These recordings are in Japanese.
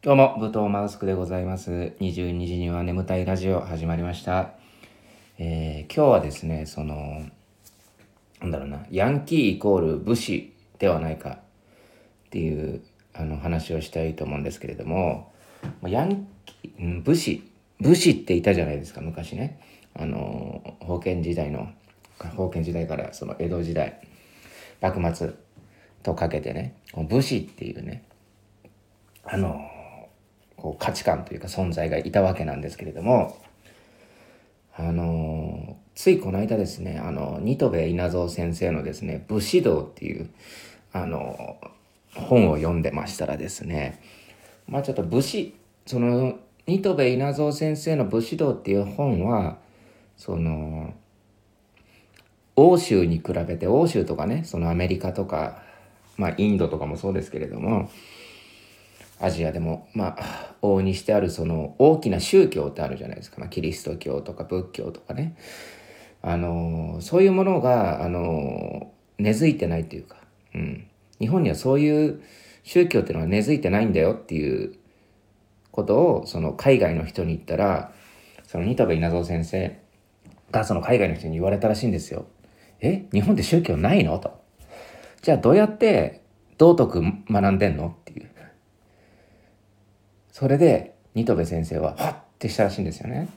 どうも、武藤マウスクでございます。22時には眠たいラジオ始まりました。えー今日はですね、その、なんだろうな、ヤンキーイコール武士ではないかっていうあの話をしたいと思うんですけれども、ヤンキー、武士、武士っていたじゃないですか、昔ね。あの、封建時代の、封建時代からその江戸時代、幕末とかけてね、武士っていうね、あのこう価値観というか存在がいたわけなんですけれどもあのついこの間ですねあの新戸部稲造先生のですね「武士道」っていうあの本を読んでましたらですねまあちょっと武士その新戸部稲造先生の「武士道」っていう本はその欧州に比べて欧州とかねそのアメリカとかまあインドとかもそうですけれどもアジアでもまあ往々にしてあるその大きな宗教ってあるじゃないですか、まあ、キリスト教とか仏教とかねあのそういうものがあの根付いてないというか、うん、日本にはそういう宗教っていうのは根付いてないんだよっていうことをその海外の人に言ったらその新戸部稲造先生がその海外の人に言われたらしいんですよ。え？日本って宗教ないの？と。じゃあどうやって道徳学んでんの？それで新戸部先生ははってしたらしいんですよね。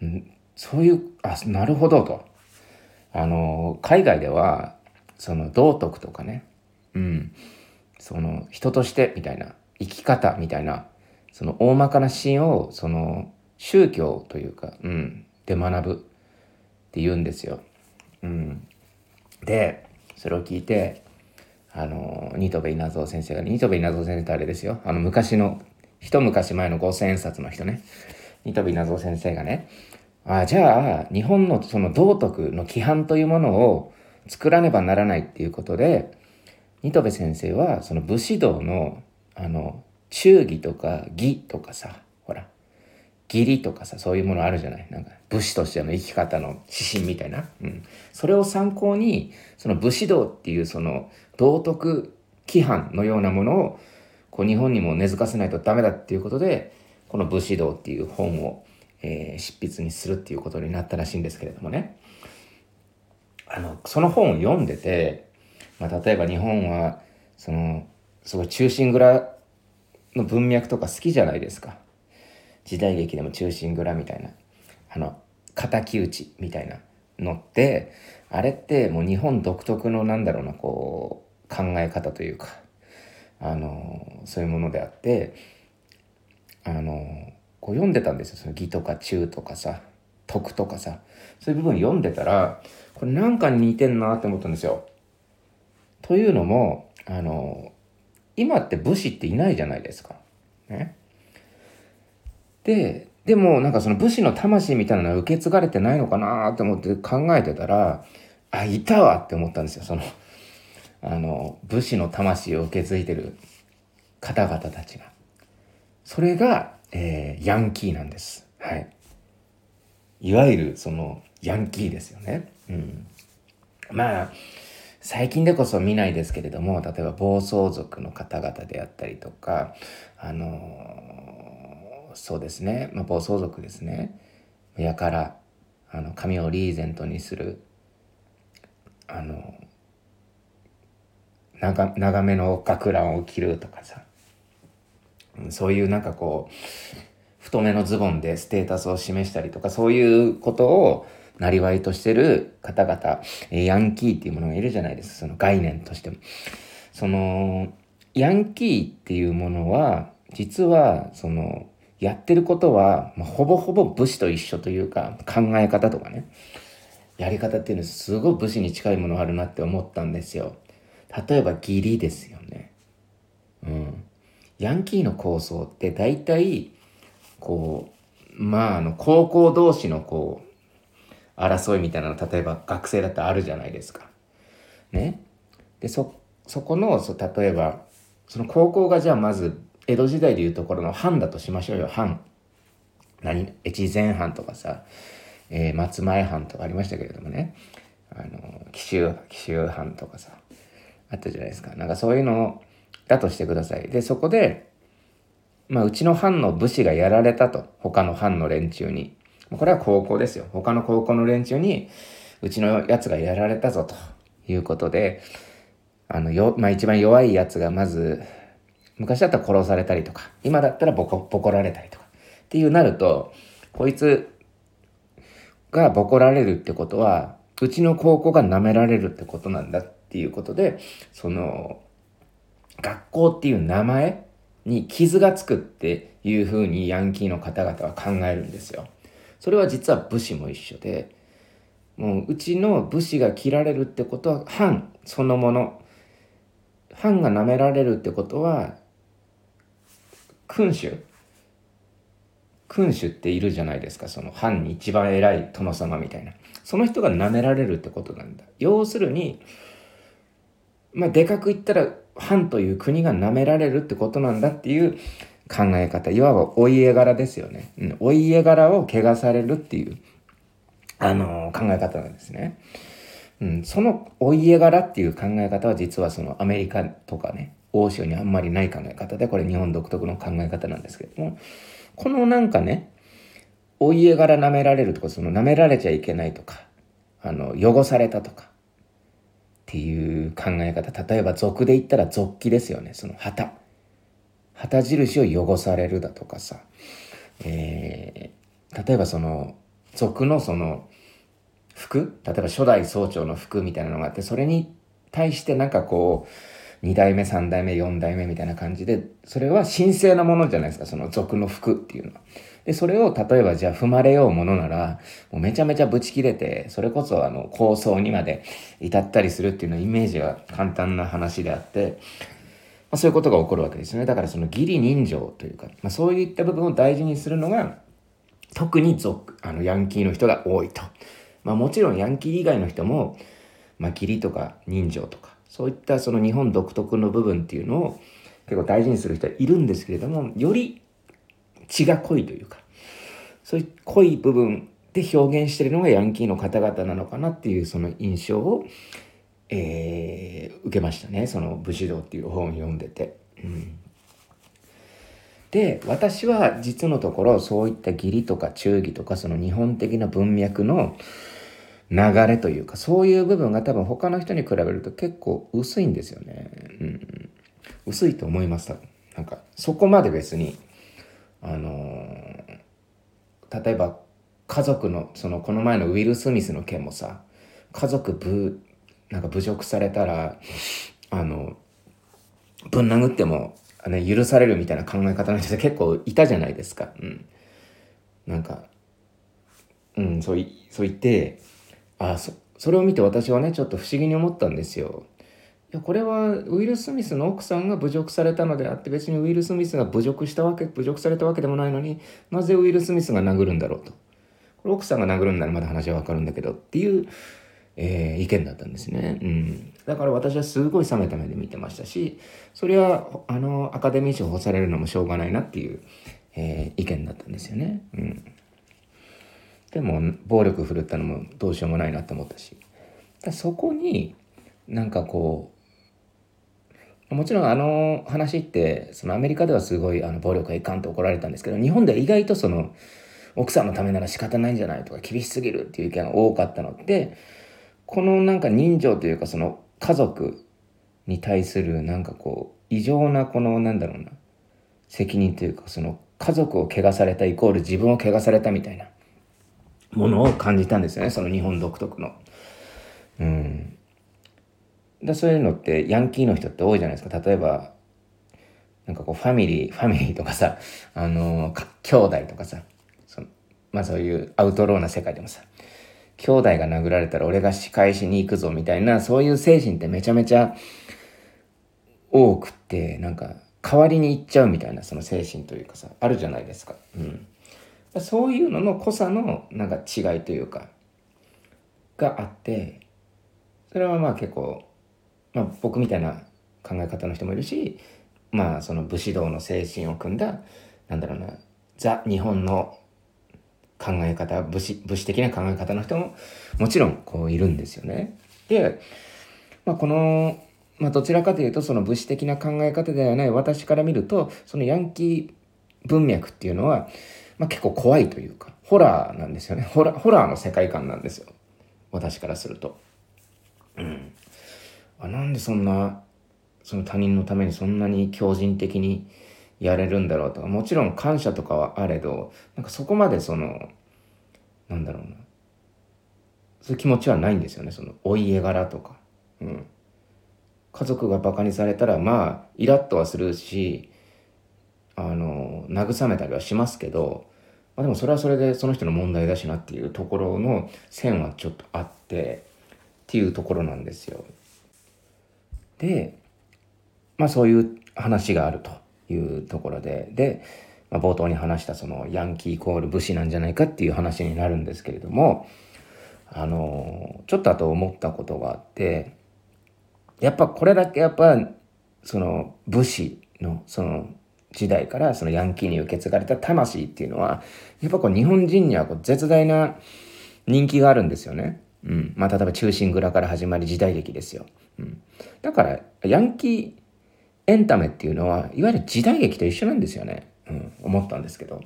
うん、そういうあなるほどと。あの海外ではその道徳とかね、うん、その人としてみたいな生き方みたいなその大まかな指針をその宗教というか、うん、で学ぶって言うんですよ。うん、でそれを聞いてあの新戸部稲造先生が新戸部稲造先生ってあれですよあの昔の一昔前の五千円札の人ね。新戸部稲造先生がね。あじゃあ日本のその道徳の規範というものを作らねばならないっていうことで新戸部先生はその武士道のあの忠義とか義とかさほら義理とかさそういうものあるじゃない？なんか武士としての生き方の指針みたいな、うん、それを参考にその武士道っていうその道徳規範のようなものをこう日本にも根付かせないとダメだっていうことでこの「武士道」っていう本を、えー執筆にするっていうことになったらしいんですけれどもね。あのその本を読んでて、まあ、例えば日本はそのすごい忠臣蔵の文脈とか好きじゃないですか。時代劇でも忠臣蔵みたいな。あの敵討ちみたいなのってあれってもう日本独特のなんだろうなこう考え方というか。あのそういうものであってあのこう読んでたんですよその義とか忠とかさ徳とかさそういう部分読んでたらこれなんかに似てんなって思ったんですよ。というのもあの今って武士っていないじゃないですか。ね、ででもなんかその武士の魂みたいなのは受け継がれてないのかなって思って考えてたらあいたわって思ったんですよそのあの武士の魂を受け継いでる方々たちが。それが、えーヤンキーなんです。はい。いわゆるそのヤンキーですよね。うん。まあ最近でこそ見ないですけれども例えば暴走族の方々であったりとかあのーそうですね、まあ、暴走族ですねやからあの髪をリーゼントにするあの長めの学ランを着るとかさそういうなんかこう太めのズボンでステータスを示したりとかそういうことをなりわいとしてる方々ヤンキーっていうものがいるじゃないですかその概念としても。そのヤンキーっていうものは実はそのやってることは、まあ、ほぼほぼ武士と一緒というか考え方とかねやり方っていうのはすごい武士に近いものがあるなって思ったんですよ。例えば義理ですよね。うん。ヤンキーの構想って大体こうまああの高校同士のこう争いみたいなの例えば学生だってあるじゃないですか。ね。でそそこのそ例えばその高校がじゃあまず江戸時代でいうところの藩だとしましょうよ藩。何？越前藩とかさ、えー松前藩とかありましたけれどもねあの紀州紀州藩とかさあったじゃないですかなんかそういうのだとしてくださいでそこでまあ、うちの藩の武士がやられたと。他の藩の連中に。これは高校ですよ。他の高校の連中に、うちのやつがやられたぞということで、あの、よ、まあ一番弱いやつがまず、昔だったら殺されたりとか、今だったらボコ、ボコられたりとか。っていうなると、こいつがボコられるってことは、うちの高校が舐められるってことなんだっていうことで、その、学校っていう名前に傷がつくっていうふうにヤンキーの方々は考えるんですよ。それは実は武士も一緒で、もううちの武士が切られるってことは藩そのもの。藩が舐められるってことは君主。君主っているじゃないですか。その藩に一番偉い殿様みたいな。その人が舐められるってことなんだ。要するにまあでかく言ったら藩という国が舐められるってことなんだっていう考え方いわばお家柄ですよね、うん、お家柄を汚されるっていうあの考え方なんですね。うん、そのお家柄っていう考え方は実はそのアメリカとかね、欧州にあんまりない考え方で、これ日本独特の考え方なんですけども、このなんかね、お家柄舐められるとか、その舐められちゃいけないとか、あの、汚されたとか、っていう考え方。例えば俗で言ったら俗気ですよね。その旗。旗印を汚されるだとかさ。えー、例えばその、俗のその、服例えば初代総長の服みたいなのがあって、それに対してなんかこう、2代目、3代目、4代目みたいな感じで、それは神聖なものじゃないですか、その俗の服っていうのは。で、それを例えばじゃあ踏まれようものなら、もうめちゃめちゃブチ切れて、それこそあの構想にまで至ったりするっていうのはイメージは簡単な話であって、まあ、そういうことが起こるわけですよね。だからその義理人情というか、まあ、そういった部分を大事にするのが、特に族、あのヤンキーの人が多いと。まあもちろんヤンキー以外の人も、まあ義理とか人情とか、そういったその日本独特の部分っていうのを結構大事にする人はいるんですけれども、より血が濃いというか、そういう濃い部分で表現してるのがヤンキーの方々なのかなっていうその印象を、えー、受けましたね。その武士道っていう本を読んでて。うんで、私は実のところそういった義理とか忠義とかその日本的な文脈の流れというかそういう部分が多分他の人に比べると結構薄いんですよね。うん、薄いと思いました。なんかそこまで別にあのー、例えば家族のそのこの前のウィル・スミスの件もさ家族ぶなんか侮辱されたらあのぶん殴ってもね、許されるみたいな考え方の人って結構いたじゃないですか。うん。なんか、うん、そう、そう言って、あそ、それを見て私はね、ちょっと不思議に思ったんですよ。いや、これはウィル・スミスの奥さんが侮辱されたのであって、別にウィル・スミスが侮辱したわけ、侮辱されたわけでもないのになぜウィル・スミスが殴るんだろうと。これ奥さんが殴るんならまだ話はわかるんだけどっていう、えー、意見だったんですね。うん。だから私はすごい冷めた目で見てましたし、それは、あの、アカデミー賞を干されるのもしょうがないなっていう、えー、意見だったんですよね。うん。でも、暴力振るったのもどうしようもないなって思ったし。そこに、なんかこう、もちろんあの話って、そのアメリカではすごいあの暴力がいかんと怒られたんですけど、日本では意外とその、奥さんのためなら仕方ないんじゃないとか厳しすぎるっていう意見が多かったので、このなんか人情というかその家族に対するなんかこう異常なこのなんだろうな責任というかその家族を汚されたイコール自分を汚されたみたいなものを感じたんですよねその日本独特の。うん。だそういうのってヤンキーの人って多いじゃないですか。例えばなんかこうファミリー、ファミリーとかさ、あのー、兄弟とかさ、そまあそういうアウトローな世界でもさ、兄弟が殴られたら俺が仕返しに行くぞみたいな、そういう精神ってめちゃめちゃ多くって、なんか代わりに行っちゃうみたいなその精神というかさ、あるじゃないですか。うん。そういうのの濃さのなんか違いというか、があって、それはまあ結構、まあ僕みたいな考え方の人もいるし、まあその武士道の精神を組んだ、なんだろうな、ザ・日本の考え方、武士、武士的な考え方の人ももちろんこういるんですよね。で、まあ、この、まあ、どちらかというとその武士的な考え方ではない私から見ると、そのヤンキー文脈っていうのは、まあ、結構怖いというか、ホラーなんですよね。ホラホラーの世界観なんですよ。私からすると。うん。あなんでそんな、その他人のためにそんなに強靭的にやれるんだろうとか、もちろん感謝とかはあれど、なんかそこまでその、なんだろうな。そういう気持ちはないんですよね。その、お家柄とか。うん。家族がバカにされたら、まあ、イラッとはするし、あの、慰めたりはしますけど、まあでもそれはそれでその人の問題だしなっていうところの線はちょっとあって、っていうところなんですよ。で、まあそういう話があるというところで、で、まあ、冒頭に話したそのヤンキーイコール武士なんじゃないかっていう話になるんですけれども、あの、ちょっとあと思ったことがあって、やっぱこれだけやっぱ、その武士のその時代からそのヤンキーに受け継がれた魂っていうのは、やっぱこう日本人にはこう絶大な人気があるんですよね。うん。まあ例えば忠臣蔵から始まり時代劇ですよ。うん。だから、ヤンキーエンタメっていうのは、いわゆる時代劇と一緒なんですよね。うん。思ったんですけど。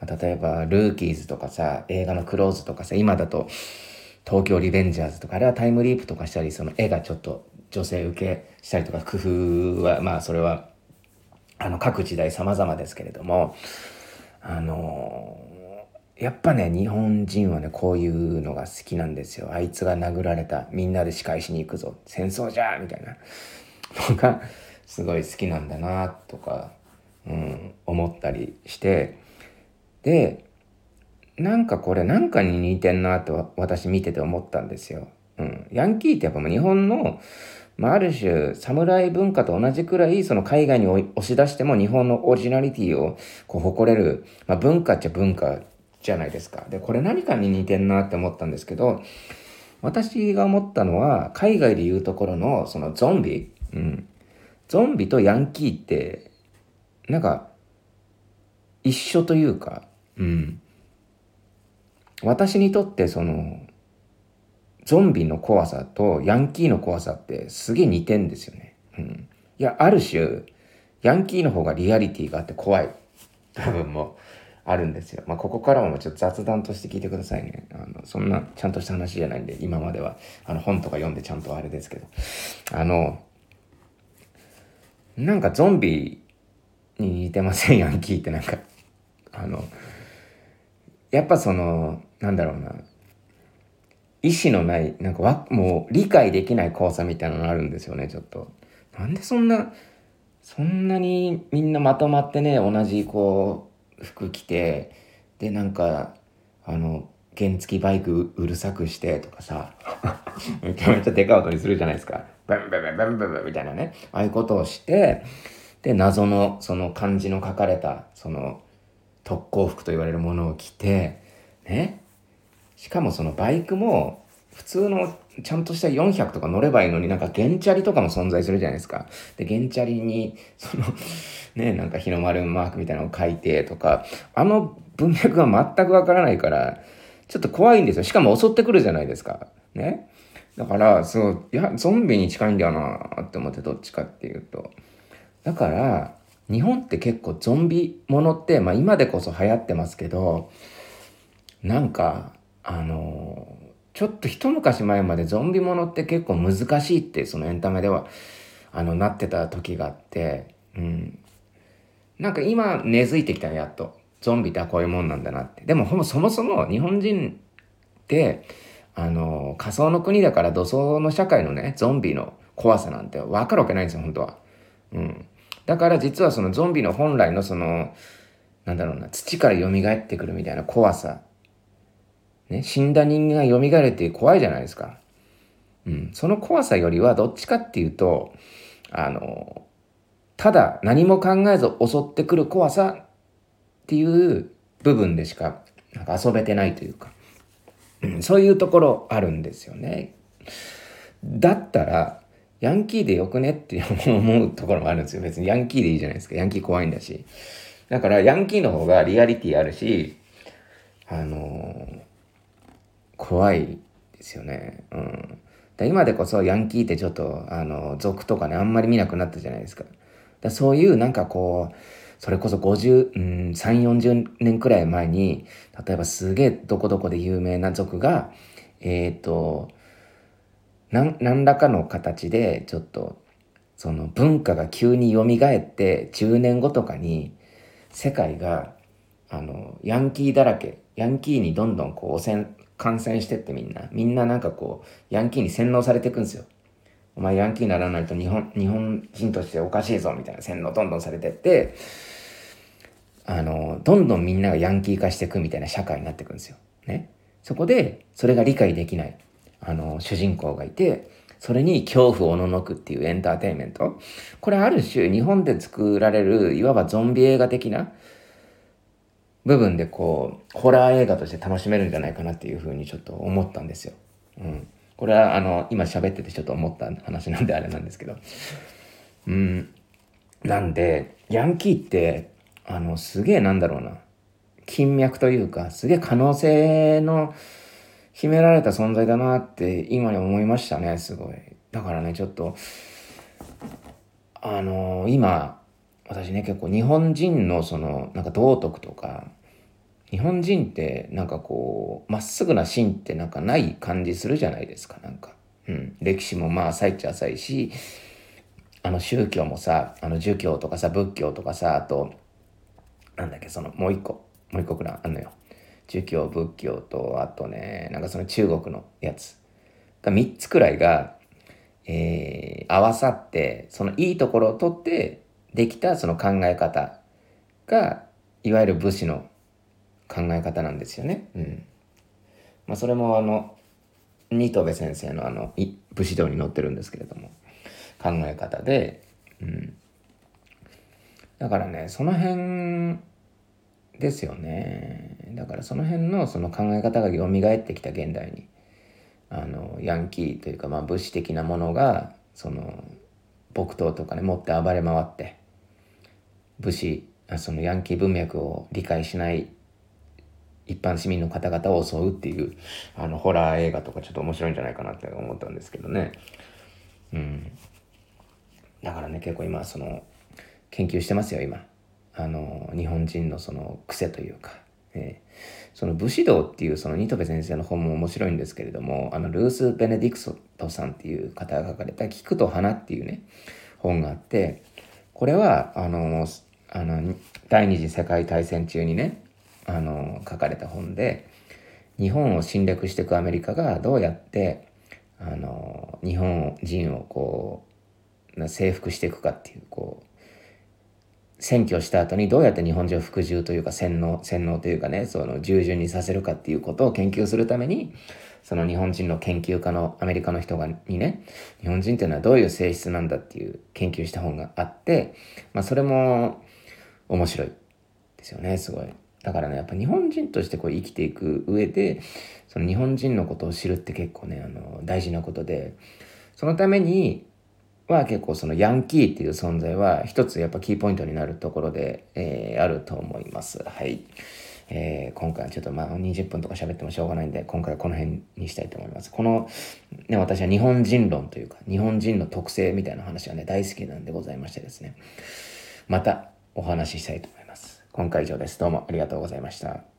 まあ、例えば、ルーキーズとかさ、映画のクローズとかさ、今だと、東京リベンジャーズとか、あれはタイムリープとかしたり、その絵がちょっと女性受けしたりとか、工夫は、まあそれは、あの、各時代様々ですけれども、あのやっぱね、日本人はね、こういうのが好きなんですよ。あいつが殴られた。みんなで仕返しに行くぞ。戦争じゃみたいな。のが、すごい好きなんだな、とか、うん、思ったりして。で、なんかこれなんかに似てんなと私見てて思ったんですよ。うん。ヤンキーってやっぱ日本の、まあ、ある種、侍文化と同じくらい、その海外に押し出しても日本のオリジナリティをこう誇れる、まあ、文化っちゃ文化じゃないですか。で、これ何かに似てんなって思ったんですけど、私が思ったのは、海外で言うところの、そのゾンビ、うん。ゾンビとヤンキーって、なんか、一緒というか、うん。私にとってその、ゾンビの怖さとヤンキーの怖さってすげえ似てんですよね。うん。いや、ある種、ヤンキーの方がリアリティがあって怖い部分もうあるんですよ。まあ、ここからもちょっと雑談として聞いてくださいね。あの、そんなちゃんとした話じゃないんで、今までは、あの、本とか読んでちゃんとあれですけど。あの、なんかゾンビに似てません、ヤンキーってなんか。あの、やっぱその、なんだろうな。意志のない、なんかわ、もう理解できない怖さみたいなのがあるんですよね、ちょっと。なんでそんな、そんなにみんなまとまってね、同じこう、服着て、で、なんか、あの、原付バイクうるさくしてとかさ、めちゃめちゃでかい音にするじゃないですか。ブンブンブンブンブンブンみたいなね。ああいうことをして、で、謎のその漢字の書かれた、その特攻服と言われるものを着て、ね。しかもそのバイクも、普通のちゃんとした400とか乗ればいいのになんか原チャリとかも存在するじゃないですか。で、原チャリに、その、ね、なんか日の丸マークみたいなのを書いてとか、あの文脈が全くわからないから、ちょっと怖いんですよ。しかも襲ってくるじゃないですか。ね。だから、そう、いや、ゾンビに近いんだよなって思って、どっちかっていうと。だから、日本って結構ゾンビものって、まあ今でこそ流行ってますけど、なんか、あのちょっと一昔前までゾンビものって結構難しいって、そのエンタメでは、あの、なってた時があって、うん。なんか今根付いてきたのやっと。ゾンビってこういうもんなんだなって。でもほぼそもそも日本人って、あの、仮想の国だから土葬の社会のね、ゾンビの怖さなんて分かるわけないんですよ、本当は。うん。だから実はそのゾンビの本来のその、なんだろうな、土から蘇ってくるみたいな怖さ。ね、死んだ人間が蘇るって怖いじゃないですか。うん。その怖さよりはどっちかっていうと、あの、ただ何も考えず襲ってくる怖さっていう部分でしか、なんか遊べてないというか、うん、そういうところあるんですよね。だったら、ヤンキーでよくねって思うところもあるんですよ。別にヤンキーでいいじゃないですか。ヤンキー怖いんだし。だから、ヤンキーの方がリアリティあるし、あの、怖いですよね。うん。今でこそヤンキーってちょっと、あの、族とかね、あんまり見なくなったじゃないですか。だそういうなんかこう、それこそ50、うん、3、40年くらい前に、例えばすげえどこどこで有名な族が、えっ、ー、と、何らかの形でちょっとその文化が急に蘇って10年後とかに世界があのヤンキーだらけヤンキーにどんどんこう汚染感染してってみんな。みんななんかこうヤンキーに洗脳されていくんですよ。お前ヤンキーにならないと日本日本人としておかしいぞみたいな。洗脳どんどんされてってあのどんどんみんながヤンキー化していくみたいな社会になっていくんですよ。ね。そこでそれが理解できないあの主人公がいてそれに恐怖をおののくっていうエンターテインメント。これある種日本で作られるいわばゾンビ映画的な部分でこう、ホラー映画として楽しめるんじゃないかなっていうふうにちょっと思ったんですよ。うん。これはあの、今喋っててちょっと思った話なんであれなんですけど。うん。なんで、ヤンキーって、あの、すげえなんだろうな。金脈というか、すげえ可能性の、秘められた存在だなって今に思いましたね、すごい。だからね、ちょっと、あのー、今、私ね、結構日本人のその、なんか道徳とか、日本人ってなんかこう、まっすぐな芯ってなんかない感じするじゃないですか、なんか。うん。歴史もまあ浅いっちゃ浅いし、あの宗教もさ、あの儒教とかさ、仏教とかさ、あと、なんだっけ、その、もう一個、もう一個くらいあんのよ。儒教仏教とあとねなんかその中国のやつが3つくらいが、えー、合わさってそのいいところを取ってできたその考え方がいわゆる武士の考え方なんですよね。うん。まあ、それもあの新戸部先生のあの武士道に載ってるんですけれども考え方で、うん、だからねその辺ですよね。だからその辺のその考え方が蘇ってきた現代にあのヤンキーというかまあ武士的なものがその木刀とかね持って暴れ回って武士そのヤンキー文脈を理解しない一般市民の方々を襲うっていうあのホラー映画とかちょっと面白いんじゃないかなって思ったんですけどね。うん。だからね結構今その研究してますよ今。あの日本人のその癖というか、えー、その武士道っていうそのニトベ先生の本も面白いんですけれどもあのルース・ベネディクトさんっていう方が書かれた「聞くと花」っていうね本があってこれはあのあの第二次世界大戦中にねあの書かれた本で日本を侵略していくアメリカがどうやってあの日本人をこう征服していくかっていうこう占拠した後にどうやって日本人を服従というか洗脳、洗脳というかね、その従順にさせるかっていうことを研究するために、その日本人の研究家のアメリカの人がにね、日本人っていうのはどういう性質なんだっていう研究した本があって、まあそれも面白いですよね、すごい。だからね、やっぱ日本人としてこう生きていく上で、その日本人のことを知るって結構ね、あの、大事なことで、そのために、は結構そのヤンキーっていう存在は一つやっぱキーポイントになるところで、えー、あると思います。はい。えー、今回はちょっとまあ20分とか喋ってもしょうがないんで、今回はこの辺にしたいと思います。この、ね、私は日本人論というか、日本人の特性みたいな話はね、大好きなんでございましてですね。またお話ししたいと今回以上です。どうもありがとうございました。